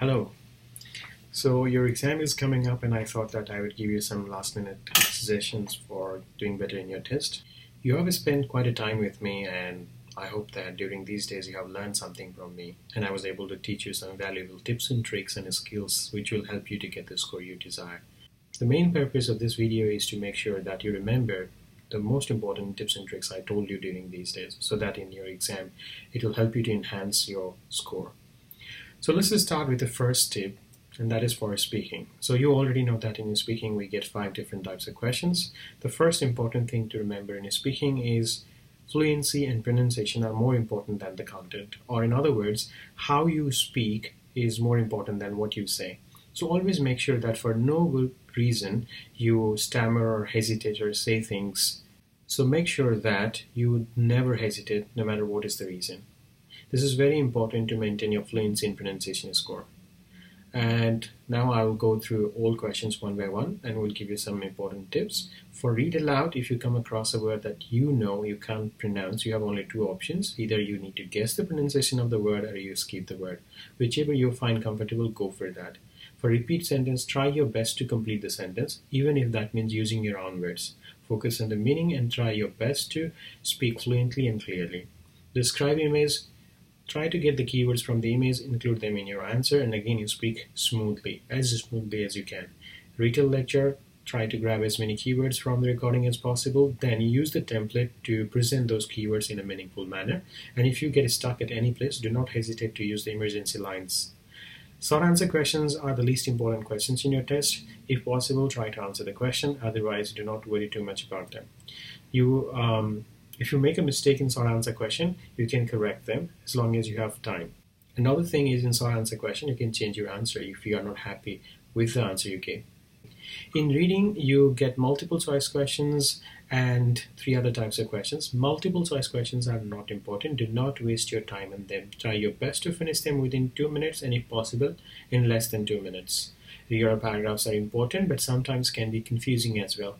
Hello. So your exam is coming up and I thought that I would give you some last minute suggestions for doing better in your test. You have spent quite a time with me and I hope that during these days you have learned something from me and I was able to teach you some valuable tips and tricks and skills which will help you to get the score you desire. The main purpose of this video is to make sure that you remember the most important tips and tricks I told you during these days so that in your exam it will help you to enhance your score. So let's just start with the first tip, and that is for speaking. So you already know that in speaking we get five different types of questions. The first important thing to remember in speaking is fluency and pronunciation are more important than the content. Or in other words, how you speak is more important than what you say. So always make sure that for no good reason you stammer or hesitate or say things. So make sure that you never hesitate no matter what is the reason. This is very important to maintain your fluency in pronunciation score. And now I will go through all questions one by one and will give you some important tips. For read aloud, if you come across a word that you know you can't pronounce, you have only two options. Either you need to guess the pronunciation of the word or you skip the word. Whichever you find comfortable, go for that. For repeat sentence, try your best to complete the sentence, even if that means using your own words. Focus on the meaning and try your best to speak fluently and clearly. Describe image Try to get the keywords from the image, include them in your answer, and again you speak smoothly, as smoothly as you can. Retell lecture, try to grab as many keywords from the recording as possible, then use the template to present those keywords in a meaningful manner. And if you get stuck at any place, do not hesitate to use the emergency lines. Short answer questions are the least important questions in your test. If possible, try to answer the question, otherwise, do not worry too much about them. You um, if you make a mistake in short answer question, you can correct them as long as you have time. Another thing is in short answer question, you can change your answer if you are not happy with the answer you gave. In reading, you get multiple choice questions and three other types of questions. Multiple choice questions are not important. Do not waste your time on them. Try your best to finish them within two minutes and if possible in less than two minutes. Reorder paragraphs are important but sometimes can be confusing as well.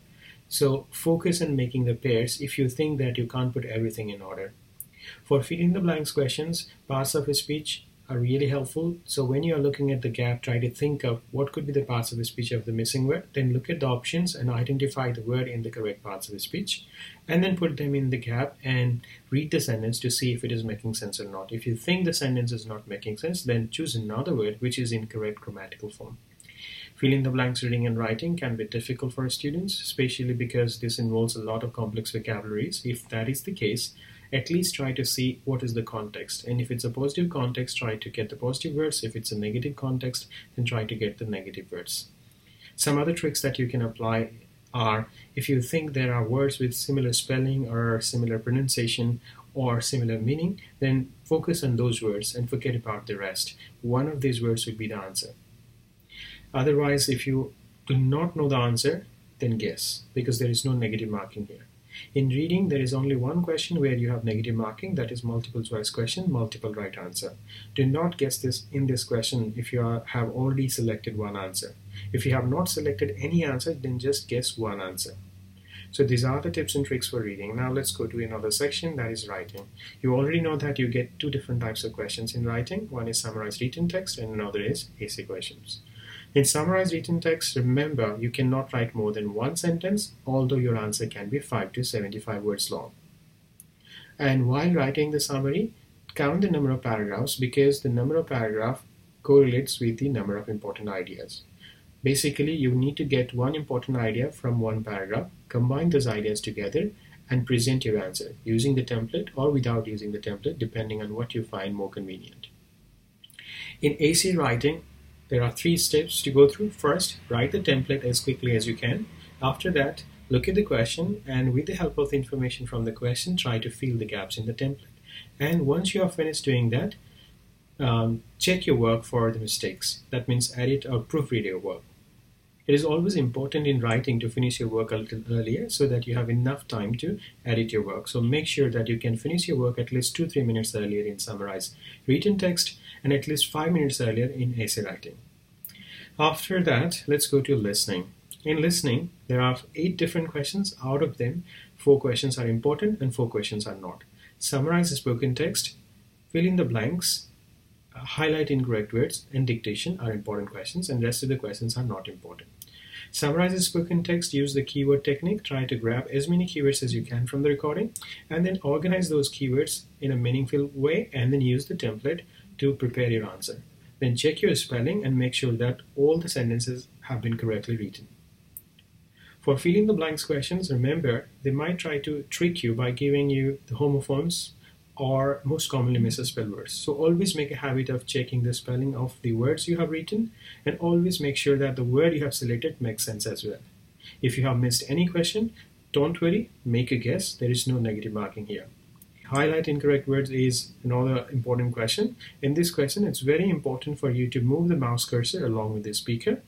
So focus on making the pairs if you think that you can't put everything in order. For filling the blanks questions, parts of a speech are really helpful. So when you are looking at the gap, try to think of what could be the parts of speech of the missing word. Then look at the options and identify the word in the correct parts of speech. And then put them in the gap and read the sentence to see if it is making sense or not. If you think the sentence is not making sense, then choose another word which is in correct grammatical form. Filling the blanks reading and writing can be difficult for students, especially because this involves a lot of complex vocabularies. If that is the case, at least try to see what is the context. And if it's a positive context, try to get the positive words. If it's a negative context, then try to get the negative words. Some other tricks that you can apply are if you think there are words with similar spelling or similar pronunciation or similar meaning, then focus on those words and forget about the rest. One of these words would be the answer. Otherwise, if you do not know the answer, then guess, because there is no negative marking here. In reading, there is only one question where you have negative marking, that is multiple choice question, multiple right answer. Do not guess this in this question if you are, have already selected one answer. If you have not selected any answer, then just guess one answer. So these are the tips and tricks for reading. Now let's go to another section that is writing. You already know that you get two different types of questions in writing. One is summarized written text and another is essay questions. In summarized written text, remember you cannot write more than one sentence, although your answer can be 5 to 75 words long. And while writing the summary, count the number of paragraphs because the number of paragraph correlates with the number of important ideas. Basically, you need to get one important idea from one paragraph, combine those ideas together, and present your answer using the template or without using the template, depending on what you find more convenient. In essay writing, there are three steps to go through. First, write the template as quickly as you can. After that, look at the question and with the help of the information from the question, try to fill the gaps in the template. And once you are finished doing that, um, check your work for the mistakes. That means edit or proofread your work. It is always important in writing to finish your work a little earlier so that you have enough time to edit your work. So make sure that you can finish your work at least 2-3 minutes earlier in summarize written text and at least 5 minutes earlier in essay writing. After that, let's go to listening. In listening, there are 8 different questions. Out of them, 4 questions are important and 4 questions are not. Summarize the spoken text, fill in the blanks, uh, highlight incorrect words and dictation are important questions, and rest of the questions are not important. Summarize the spoken text, use the keyword technique, try to grab as many keywords as you can from the recording, and then organize those keywords in a meaningful way, and then use the template to prepare your answer. Then check your spelling and make sure that all the sentences have been correctly written. For filling the blanks questions, remember they might try to trick you by giving you the homophones or most commonly misspelled words. So always make a habit of checking the spelling of the words you have written and always make sure that the word you have selected makes sense as well. If you have missed any question, don't worry, make a guess. There is no negative marking here. Highlight incorrect words is another important question. In this question, it's very important for you to move the mouse cursor along with the speaker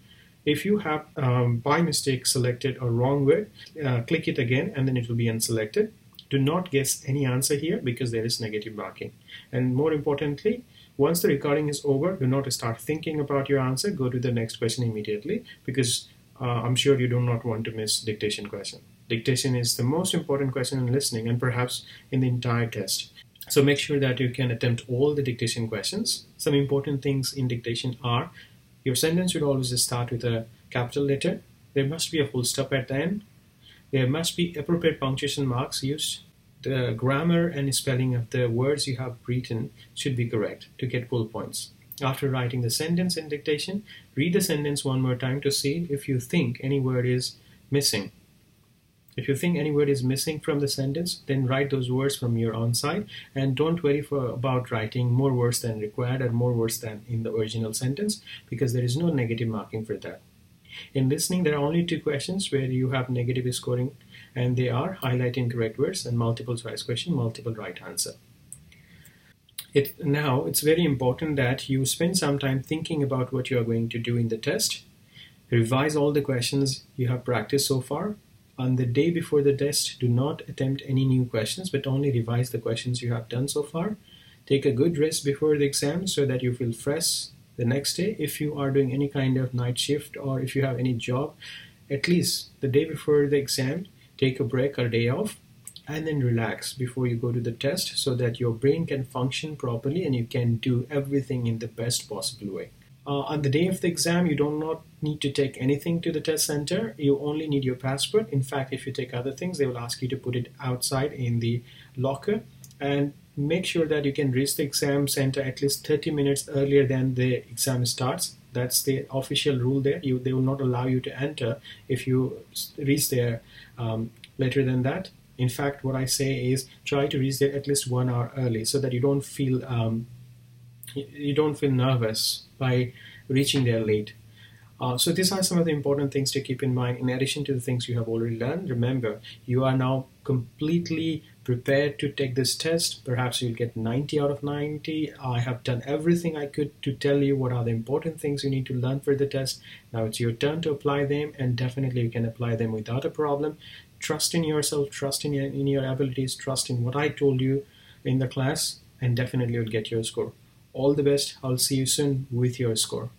if you have um, by mistake selected a wrong word, uh, click it again and then it will be unselected. Do not guess any answer here because there is negative marking. And more importantly, once the recording is over, do not start thinking about your answer. Go to the next question immediately because uh, I'm sure you do not want to miss dictation question. Dictation is the most important question in listening and perhaps in the entire test. So make sure that you can attempt all the dictation questions. Some important things in dictation are your sentence should always start with a capital letter. There must be a full stop at the end. There must be appropriate punctuation marks used. The grammar and spelling of the words you have written should be correct to get full points. After writing the sentence in dictation, read the sentence one more time to see if you think any word is missing. If you think any word is missing from the sentence, then write those words from your own side and don't worry for, about writing more words than required or more words than in the original sentence because there is no negative marking for that. In listening, there are only two questions where you have negative scoring and they are highlight incorrect words and multiple choice question, multiple right answer. It, now, it's very important that you spend some time thinking about what you are going to do in the test. Revise all the questions you have practiced so far on the day before the test, do not attempt any new questions, but only revise the questions you have done so far. Take a good rest before the exam so that you feel fresh the next day. If you are doing any kind of night shift or if you have any job, at least the day before the exam, take a break or day off and then relax before you go to the test so that your brain can function properly and you can do everything in the best possible way. Uh, on the day of the exam, you do not need to take anything to the test center. You only need your passport. In fact, if you take other things, they will ask you to put it outside in the locker and make sure that you can reach the exam center at least 30 minutes earlier than the exam starts. That's the official rule there. You, they will not allow you to enter if you reach there um, later than that. In fact, what I say is try to reach there at least one hour early so that you don't feel um, you don't feel nervous by reaching there late. Uh, so these are some of the important things to keep in mind in addition to the things you have already learned. Remember, you are now completely prepared to take this test. Perhaps you'll get 90 out of 90. I have done everything I could to tell you what are the important things you need to learn for the test. Now it's your turn to apply them, and definitely you can apply them without a problem. Trust in yourself, trust in your, in your abilities, trust in what I told you in the class, and definitely you'll get your score. All the best. I'll see you soon with your score.